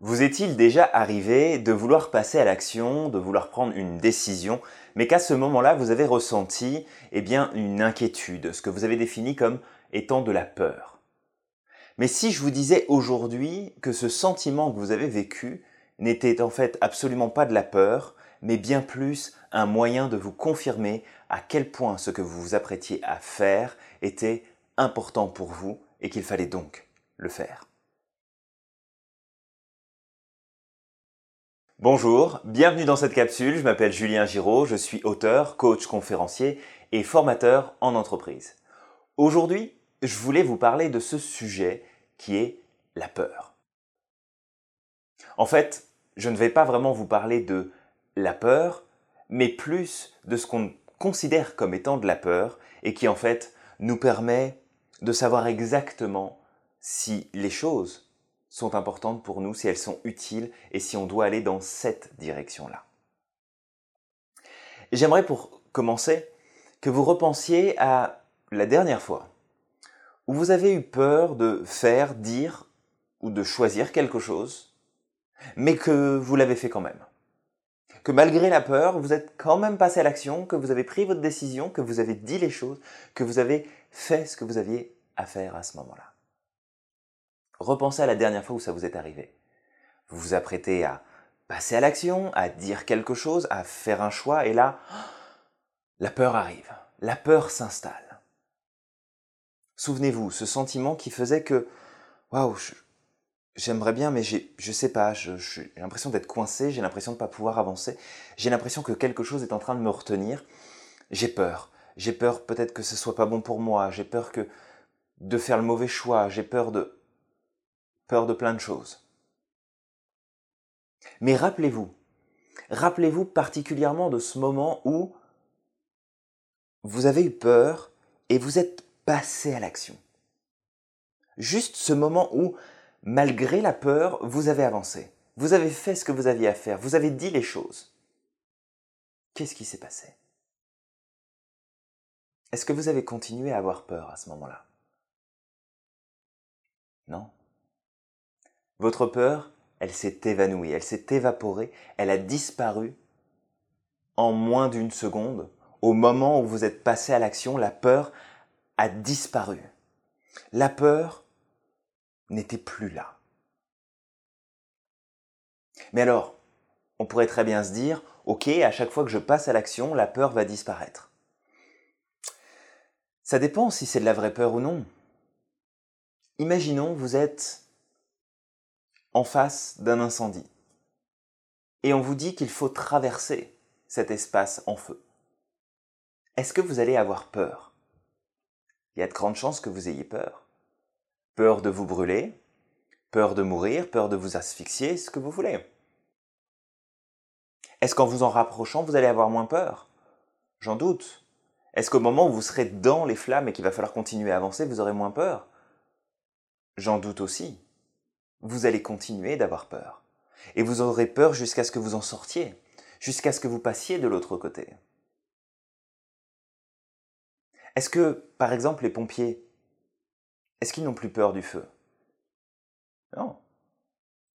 Vous est-il déjà arrivé de vouloir passer à l'action, de vouloir prendre une décision, mais qu'à ce moment-là, vous avez ressenti eh bien, une inquiétude, ce que vous avez défini comme étant de la peur? Mais si je vous disais aujourd'hui que ce sentiment que vous avez vécu n'était en fait absolument pas de la peur, mais bien plus un moyen de vous confirmer à quel point ce que vous vous apprêtiez à faire était important pour vous et qu'il fallait donc le faire. Bonjour, bienvenue dans cette capsule, je m'appelle Julien Giraud, je suis auteur, coach, conférencier et formateur en entreprise. Aujourd'hui, je voulais vous parler de ce sujet qui est la peur. En fait, je ne vais pas vraiment vous parler de la peur, mais plus de ce qu'on considère comme étant de la peur et qui en fait nous permet de savoir exactement si les choses sont importantes pour nous, si elles sont utiles et si on doit aller dans cette direction-là. J'aimerais pour commencer que vous repensiez à la dernière fois où vous avez eu peur de faire, dire ou de choisir quelque chose, mais que vous l'avez fait quand même. Que malgré la peur, vous êtes quand même passé à l'action, que vous avez pris votre décision, que vous avez dit les choses, que vous avez fait ce que vous aviez à faire à ce moment-là. Repensez à la dernière fois où ça vous est arrivé. Vous vous apprêtez à passer à l'action, à dire quelque chose, à faire un choix, et là, la peur arrive, la peur s'installe. Souvenez-vous, ce sentiment qui faisait que, waouh, j'aimerais bien, mais je sais pas, j'ai l'impression d'être coincé, j'ai l'impression de ne pas pouvoir avancer, j'ai l'impression que quelque chose est en train de me retenir, j'ai peur. J'ai peur peut-être que ce soit pas bon pour moi, j'ai peur que de faire le mauvais choix, j'ai peur de peur de plein de choses. Mais rappelez-vous, rappelez-vous particulièrement de ce moment où vous avez eu peur et vous êtes passé à l'action. Juste ce moment où, malgré la peur, vous avez avancé. Vous avez fait ce que vous aviez à faire. Vous avez dit les choses. Qu'est-ce qui s'est passé? Est-ce que vous avez continué à avoir peur à ce moment-là? Non? Votre peur, elle s'est évanouie, elle s'est évaporée, elle a disparu en moins d'une seconde. Au moment où vous êtes passé à l'action, la peur a disparu. La peur n'était plus là. Mais alors, on pourrait très bien se dire, ok, à chaque fois que je passe à l'action, la peur va disparaître. Ça dépend si c'est de la vraie peur ou non. Imaginons, vous êtes en face d'un incendie. Et on vous dit qu'il faut traverser cet espace en feu. Est-ce que vous allez avoir peur? Il y a de grandes chances que vous ayez peur. Peur de vous brûler, peur de mourir, peur de vous asphyxier, ce que vous voulez. Est-ce qu'en vous en rapprochant, vous allez avoir moins peur? J'en doute. Est-ce qu'au moment où vous serez dans les flammes et qu'il va falloir continuer à avancer, vous aurez moins peur? J'en doute aussi vous allez continuer d'avoir peur. Et vous aurez peur jusqu'à ce que vous en sortiez, jusqu'à ce que vous passiez de l'autre côté. Est-ce que, par exemple, les pompiers, est-ce qu'ils n'ont plus peur du feu? Non.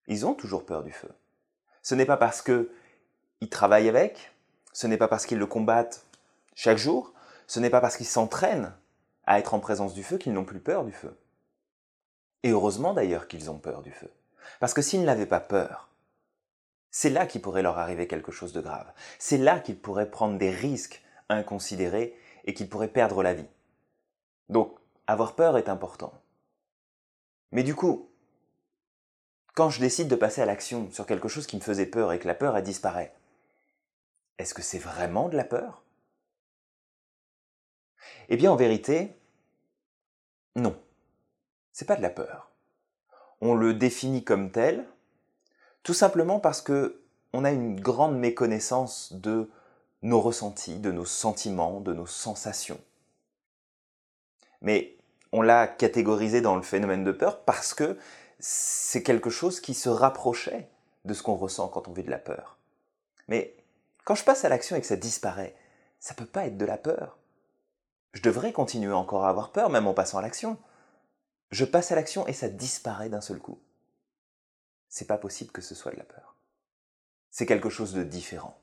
Ils ont toujours peur du feu. Ce n'est pas parce qu'ils travaillent avec, ce n'est pas parce qu'ils le combattent chaque jour, ce n'est pas parce qu'ils s'entraînent à être en présence du feu qu'ils n'ont plus peur du feu. Et heureusement d'ailleurs qu'ils ont peur du feu. Parce que s'ils n'avaient pas peur, c'est là qu'il pourrait leur arriver quelque chose de grave. C'est là qu'ils pourraient prendre des risques inconsidérés et qu'ils pourraient perdre la vie. Donc, avoir peur est important. Mais du coup, quand je décide de passer à l'action sur quelque chose qui me faisait peur et que la peur a disparu, est-ce que c'est vraiment de la peur? Eh bien, en vérité, non c'est pas de la peur. On le définit comme tel, tout simplement parce que on a une grande méconnaissance de nos ressentis, de nos sentiments, de nos sensations. Mais on l'a catégorisé dans le phénomène de peur parce que c'est quelque chose qui se rapprochait de ce qu'on ressent quand on vit de la peur. Mais quand je passe à l'action et que ça disparaît, ça peut pas être de la peur. Je devrais continuer encore à avoir peur, même en passant à l'action je passe à l'action et ça disparaît d'un seul coup. c'est pas possible que ce soit de la peur. C'est quelque chose de différent.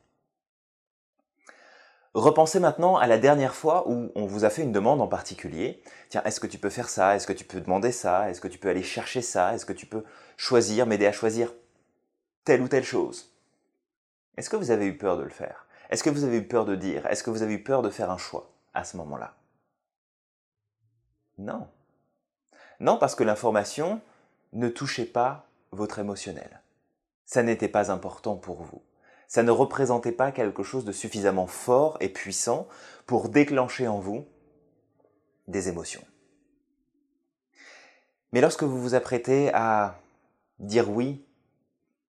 Repensez maintenant à la dernière fois où on vous a fait une demande en particulier. Tiens, est-ce que tu peux faire ça? Est-ce que tu peux demander ça? Est-ce que tu peux aller chercher ça? Est-ce que tu peux choisir, m'aider à choisir telle ou telle chose? Est-ce que vous avez eu peur de le faire? Est-ce que vous avez eu peur de dire? Est-ce que vous avez eu peur de faire un choix à ce moment-là? Non. Non, parce que l'information ne touchait pas votre émotionnel. Ça n'était pas important pour vous ça ne représentait pas quelque chose de suffisamment fort et puissant pour déclencher en vous des émotions. Mais lorsque vous vous apprêtez à dire oui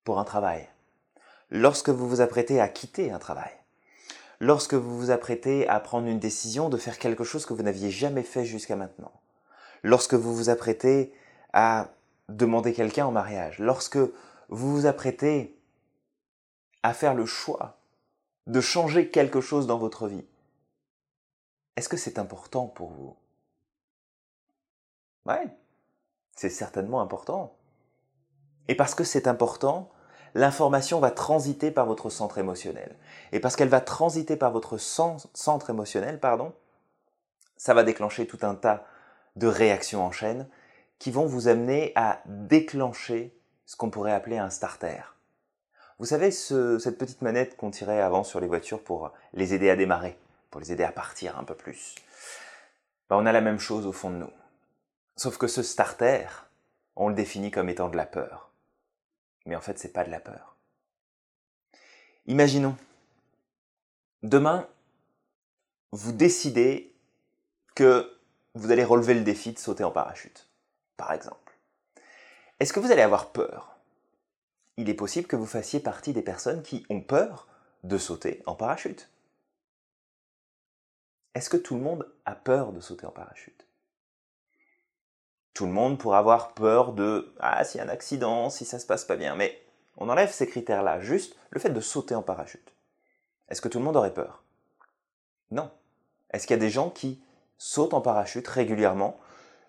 pour un travail, lorsque vous vous apprêtez à quitter un travail, lorsque vous vous apprêtez à prendre une décision de faire quelque chose que vous n'aviez jamais fait jusqu'à maintenant, lorsque vous vous apprêtez à demander quelqu'un en mariage, lorsque vous vous apprêtez à faire le choix de changer quelque chose dans votre vie, est-ce que c'est important pour vous? Ouais, c'est certainement important. Et parce que c'est important, l'information va transiter par votre centre émotionnel. Et parce qu'elle va transiter par votre centre émotionnel, pardon, ça va déclencher tout un tas de réactions en chaîne qui vont vous amener à déclencher ce qu'on pourrait appeler un starter. Vous savez, cette petite manette qu'on tirait avant sur les voitures pour les aider à démarrer, pour les aider à partir un peu plus. Ben, on a la même chose au fond de nous. Sauf que ce starter, on le définit comme étant de la peur. Mais en fait, c'est pas de la peur. Imaginons, demain, vous décidez que vous allez relever le défi de sauter en parachute, par exemple. Est-ce que vous allez avoir peur? Il est possible que vous fassiez partie des personnes qui ont peur de sauter en parachute. Est-ce que tout le monde a peur de sauter en parachute? Tout le monde pourra avoir peur de ah s'il y a un accident, si ça se passe pas bien, mais on enlève ces critères-là, juste le fait de sauter en parachute. Est-ce que tout le monde aurait peur? Non. Est-ce qu'il y a des gens qui sautent en parachute régulièrement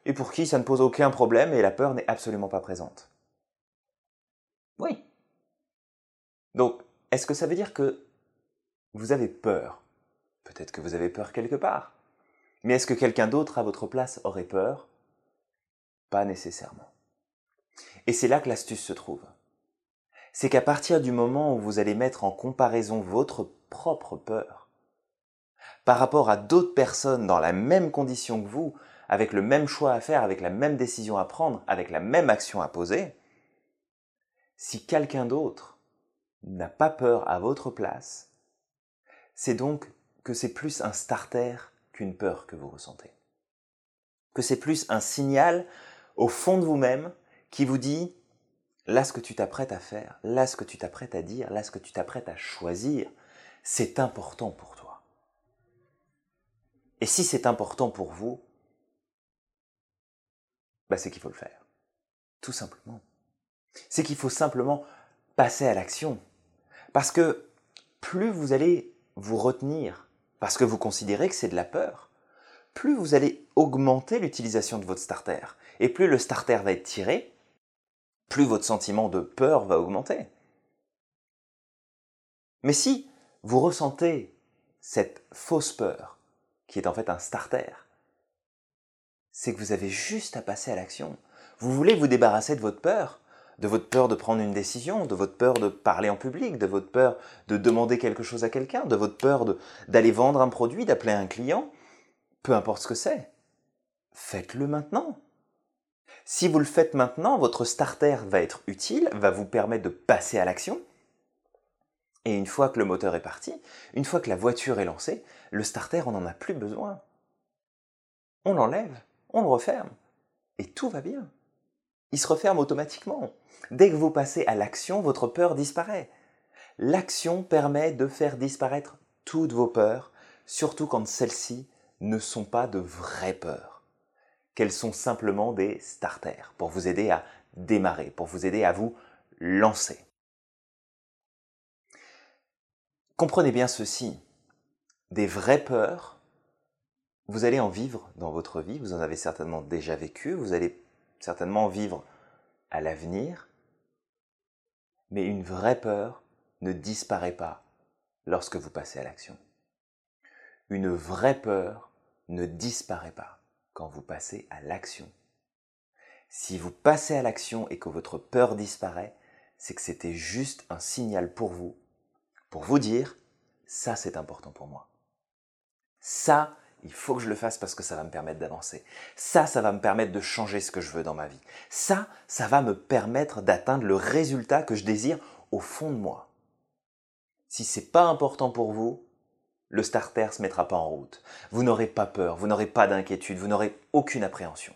et pour qui ça ne pose aucun problème et la peur n'est absolument pas présente oui. Donc, est-ce que ça veut dire que vous avez peur? Peut-être que vous avez peur quelque part. Mais est-ce que quelqu'un d'autre à votre place aurait peur? Pas nécessairement. Et c'est là que l'astuce se trouve. C'est qu'à partir du moment où vous allez mettre en comparaison votre propre peur par rapport à d'autres personnes dans la même condition que vous, avec le même choix à faire, avec la même décision à prendre, avec la même action à poser, si quelqu'un d'autre n'a pas peur à votre place, c'est donc que c'est plus un starter qu'une peur que vous ressentez. Que c'est plus un signal au fond de vous-même qui vous dit là ce que tu t'apprêtes à faire, là ce que tu t'apprêtes à dire, là ce que tu t'apprêtes à choisir, c'est important pour toi. Et si c'est important pour vous, bah c'est qu'il faut le faire. Tout simplement c'est qu'il faut simplement passer à l'action. Parce que plus vous allez vous retenir, parce que vous considérez que c'est de la peur, plus vous allez augmenter l'utilisation de votre starter. Et plus le starter va être tiré, plus votre sentiment de peur va augmenter. Mais si vous ressentez cette fausse peur, qui est en fait un starter, c'est que vous avez juste à passer à l'action. Vous voulez vous débarrasser de votre peur, de votre peur de prendre une décision, de votre peur de parler en public, de votre peur de demander quelque chose à quelqu'un, de votre peur d'aller vendre un produit, d'appeler un client, peu importe ce que c'est. Faites-le maintenant. Si vous le faites maintenant, votre starter va être utile, va vous permettre de passer à l'action. Et une fois que le moteur est parti, une fois que la voiture est lancée, le starter, on n'en a plus besoin. On l'enlève, on le referme, et tout va bien il se referme automatiquement. Dès que vous passez à l'action, votre peur disparaît. L'action permet de faire disparaître toutes vos peurs, surtout quand celles-ci ne sont pas de vraies peurs, qu'elles sont simplement des starters pour vous aider à démarrer, pour vous aider à vous lancer. Comprenez bien ceci, des vraies peurs, vous allez en vivre dans votre vie, vous en avez certainement déjà vécu, vous allez certainement vivre à l'avenir, Mais une vraie peur ne disparaît pas lorsque vous passez à l'action. Une vraie peur ne disparaît pas quand vous passez à l'action. Si vous passez à l'action et que votre peur disparaît, c'est que c'était juste un signal pour vous, pour vous dire, ça c'est important pour moi. Ça, il faut que je le fasse parce que ça va me permettre d'avancer. Ça, ça va me permettre de changer ce que je veux dans ma vie. Ça, ça va me permettre d'atteindre le résultat que je désire au fond de moi. Si c'est pas important pour vous, le starter se mettra pas en route. Vous n'aurez pas peur, vous n'aurez pas d'inquiétude, vous n'aurez aucune appréhension.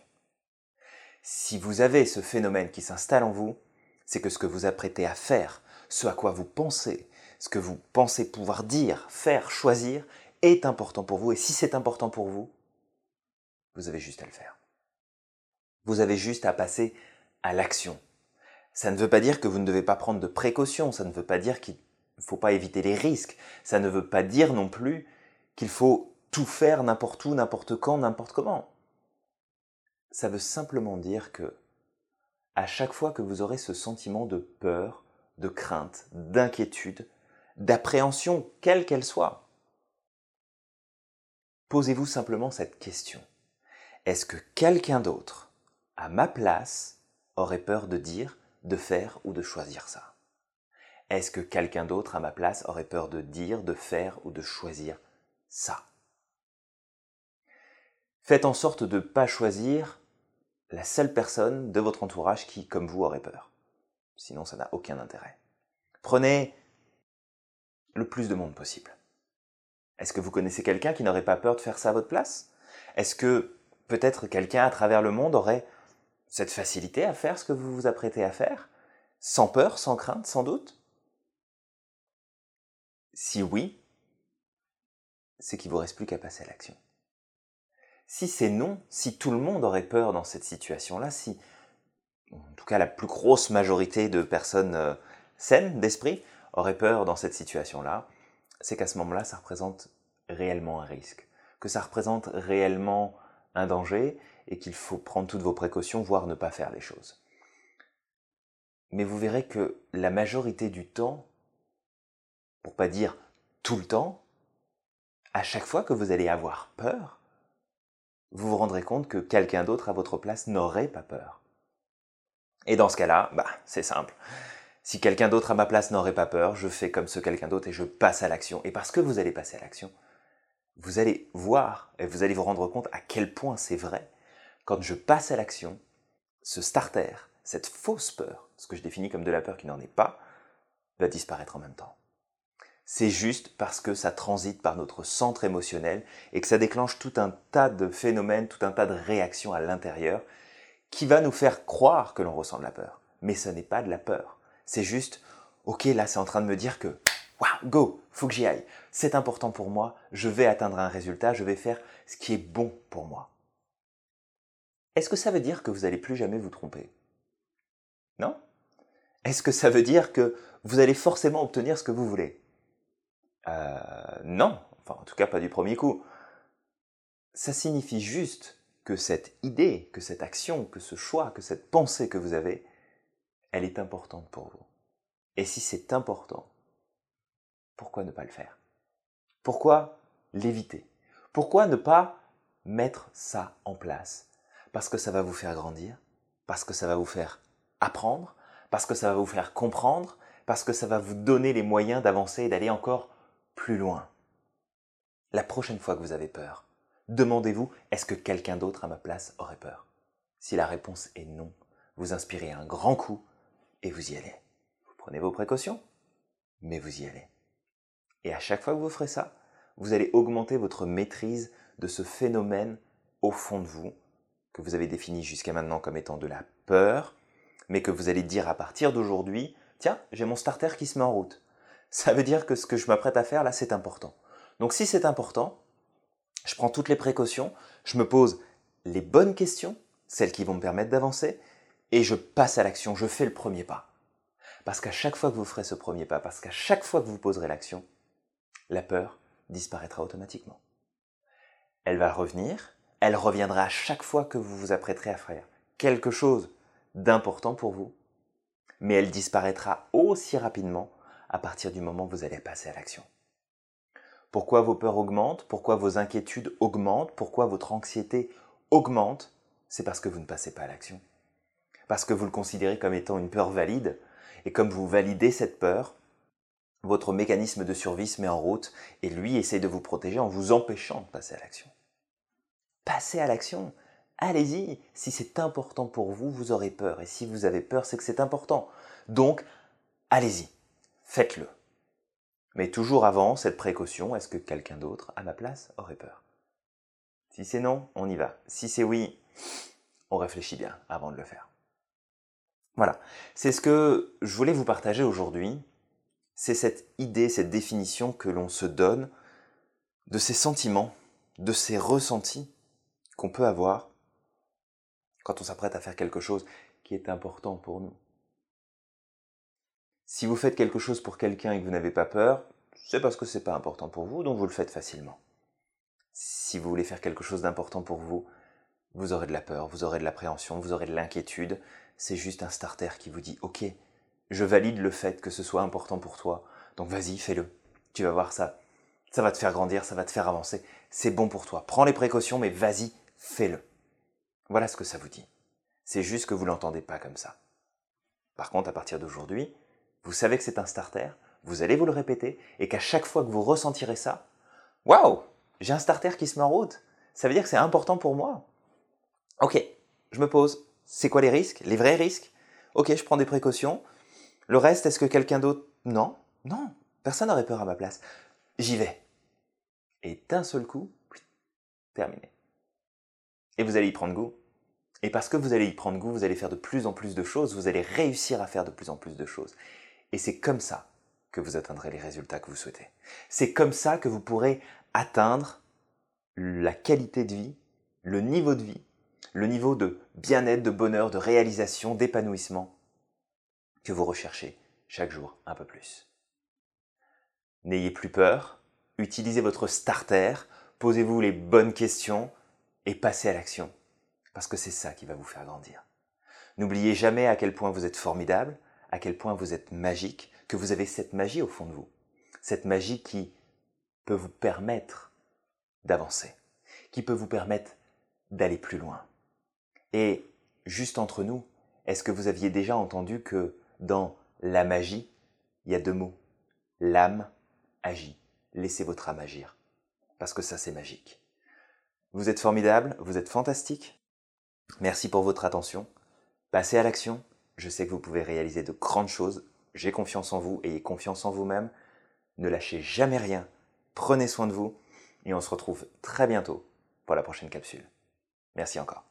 Si vous avez ce phénomène qui s'installe en vous, c'est que ce que vous apprêtez à faire, ce à quoi vous pensez, ce que vous pensez pouvoir dire, faire, choisir, est important pour vous. Et si c'est important pour vous, vous avez juste à le faire. Vous avez juste à passer à l'action. Ça ne veut pas dire que vous ne devez pas prendre de précautions, ça ne veut pas dire qu'il ne faut pas éviter les risques, ça ne veut pas dire non plus qu'il faut tout faire n'importe où, n'importe quand, n'importe comment. Ça veut simplement dire que à chaque fois que vous aurez ce sentiment de peur, de crainte, d'inquiétude, d'appréhension, quelle qu'elle soit, posez-vous simplement cette question. Est-ce que quelqu'un d'autre, à ma place, aurait peur de dire, de faire ou de choisir ça? Est-ce que quelqu'un d'autre, à ma place, aurait peur de dire, de faire ou de choisir ça? Faites en sorte de ne pas choisir la seule personne de votre entourage qui, comme vous, aurait peur. Sinon, ça n'a aucun intérêt. Prenez le plus de monde possible. Est-ce que vous connaissez quelqu'un qui n'aurait pas peur de faire ça à votre place? Est-ce que peut-être quelqu'un à travers le monde aurait cette facilité à faire ce que vous vous apprêtez à faire Sans peur, sans crainte, sans doute? Si oui, c'est qu'il vous reste plus qu'à passer à l'action. Si c'est non, si tout le monde aurait peur dans cette situation-là, si, en tout cas la plus grosse majorité de personnes euh, saines d'esprit aurait peur dans cette situation-là, c'est qu'à ce moment-là, ça représente réellement un risque, que ça représente réellement un danger et qu'il faut prendre toutes vos précautions, voire ne pas faire les choses. Mais vous verrez que la majorité du temps, pour pas dire tout le temps, à chaque fois que vous allez avoir peur, vous vous rendrez compte que quelqu'un d'autre à votre place n'aurait pas peur. Et dans ce cas-là, bah, c'est simple. Si quelqu'un d'autre à ma place n'aurait pas peur, je fais comme ce quelqu'un d'autre et je passe à l'action. Et parce que vous allez passer à l'action, vous allez voir et vous allez vous rendre compte à quel point c'est vrai. Quand je passe à l'action, ce starter, cette fausse peur, ce que je définis comme de la peur qui n'en est pas, va disparaître en même temps. C'est juste parce que ça transite par notre centre émotionnel et que ça déclenche tout un tas de phénomènes, tout un tas de réactions à l'intérieur qui va nous faire croire que l'on ressent de la peur. Mais ce n'est pas de la peur. C'est juste, ok, là c'est en train de me dire que, waouh, go, faut que j'y aille. C'est important pour moi, je vais atteindre un résultat, je vais faire ce qui est bon pour moi. Est-ce que ça veut dire que vous n'allez plus jamais vous tromper? Non? Est-ce que ça veut dire que vous allez forcément obtenir ce que vous voulez? Euh, Non, enfin en tout cas pas du premier coup. Ça signifie juste que cette idée, que cette action, que ce choix, que cette pensée que vous avez, elle est importante pour vous. Et si c'est important, pourquoi ne pas le faire? Pourquoi l'éviter? Pourquoi ne pas mettre ça en place? Parce que ça va vous faire grandir, parce que ça va vous faire apprendre, parce que ça va vous faire comprendre, parce que ça va vous donner les moyens d'avancer et d'aller encore plus loin. La prochaine fois que vous avez peur, demandez-vous est-ce que quelqu'un d'autre à ma place aurait peur? Si la réponse est non, vous inspirez un grand coup et vous y allez. Vous prenez vos précautions, mais vous y allez. Et à chaque fois que vous ferez ça, vous allez augmenter votre maîtrise de ce phénomène au fond de vous, que vous avez défini jusqu'à maintenant comme étant de la peur, mais que vous allez dire à partir d'aujourd'hui, tiens, j'ai mon starter qui se met en route. Ça veut dire que ce que je m'apprête à faire là, c'est important. Donc si c'est important, je prends toutes les précautions, je me pose les bonnes questions, celles qui vont me permettre d'avancer, et je passe à l'action, je fais le premier pas. Parce qu'à chaque fois que vous ferez ce premier pas, parce qu'à chaque fois que vous poserez l'action, la peur disparaîtra automatiquement. Elle va revenir, elle reviendra à chaque fois que vous vous apprêterez à faire quelque chose d'important pour vous. mais elle disparaîtra aussi rapidement à partir du moment où vous allez passer à l'action. Pourquoi vos peurs augmentent Pourquoi vos inquiétudes augmentent Pourquoi votre anxiété augmente C'est parce que vous ne passez pas à l'action. Parce que vous le considérez comme étant une peur valide, et comme vous validez cette peur, votre mécanisme de survie se met en route, et lui essaie de vous protéger en vous empêchant de passer à l'action. Passez à l'action Allez-y, si c'est important pour vous, vous aurez peur, et si vous avez peur, c'est que c'est important. Donc, allez-y, faites-le. Mais toujours avant cette précaution, est-ce que quelqu'un d'autre, à ma place, aurait peur? Si c'est non, on y va. Si c'est oui, on réfléchit bien avant de le faire. Voilà, c'est ce que je voulais vous partager aujourd'hui. C'est cette idée, cette définition que l'on se donne de ces sentiments, de ces ressentis qu'on peut avoir quand on s'apprête à faire quelque chose qui est important pour nous. Si vous faites quelque chose pour quelqu'un et que vous n'avez pas peur, c'est parce que c'est pas important pour vous, donc vous le faites facilement. Si vous voulez faire quelque chose d'important pour vous, vous aurez de la peur, vous aurez de l'appréhension, vous aurez de l'inquiétude. C'est juste un starter qui vous dit Ok, je valide le fait que ce soit important pour toi, donc vas-y, fais-le. Tu vas voir ça. Ça va te faire grandir, ça va te faire avancer. C'est bon pour toi. Prends les précautions, mais vas-y, fais-le. Voilà ce que ça vous dit. C'est juste que vous l'entendez pas comme ça. Par contre, à partir d'aujourd'hui, vous savez que c'est un starter, vous allez vous le répéter, et qu'à chaque fois que vous ressentirez ça, waouh, j'ai un starter qui se met en route. Ça veut dire que c'est important pour moi. Ok, je me pose. C'est quoi les risques Les vrais risques? Ok, je prends des précautions. Le reste, est-ce que quelqu'un d'autre? Non, non, personne n'aurait peur à ma place. J'y vais. Et d'un seul coup, terminé. Et vous allez y prendre goût. Et parce que vous allez y prendre goût, vous allez faire de plus en plus de choses, vous allez réussir à faire de plus en plus de choses. Et c'est comme ça que vous atteindrez les résultats que vous souhaitez. C'est comme ça que vous pourrez atteindre la qualité de vie, le niveau de vie, le niveau de bien-être, de bonheur, de réalisation, d'épanouissement que vous recherchez chaque jour un peu plus. N'ayez plus peur, utilisez votre starter, posez-vous les bonnes questions et passez à l'action, parce que c'est ça qui va vous faire grandir. N'oubliez jamais à quel point vous êtes formidable, à quel point vous êtes magique, que vous avez cette magie au fond de vous. Cette magie qui peut vous permettre d'avancer, qui peut vous permettre d'aller plus loin. Et juste entre nous, est-ce que vous aviez déjà entendu que dans la magie, il y a deux mots? L'âme agit. Laissez votre âme agir. Parce que ça, c'est magique. Vous êtes formidable, vous êtes fantastique. Merci pour votre attention. Passez à l'action je sais que vous pouvez réaliser de grandes choses. J'ai confiance en vous, ayez confiance en vous-même. Ne lâchez jamais rien. Prenez soin de vous et on se retrouve très bientôt pour la prochaine capsule. Merci encore.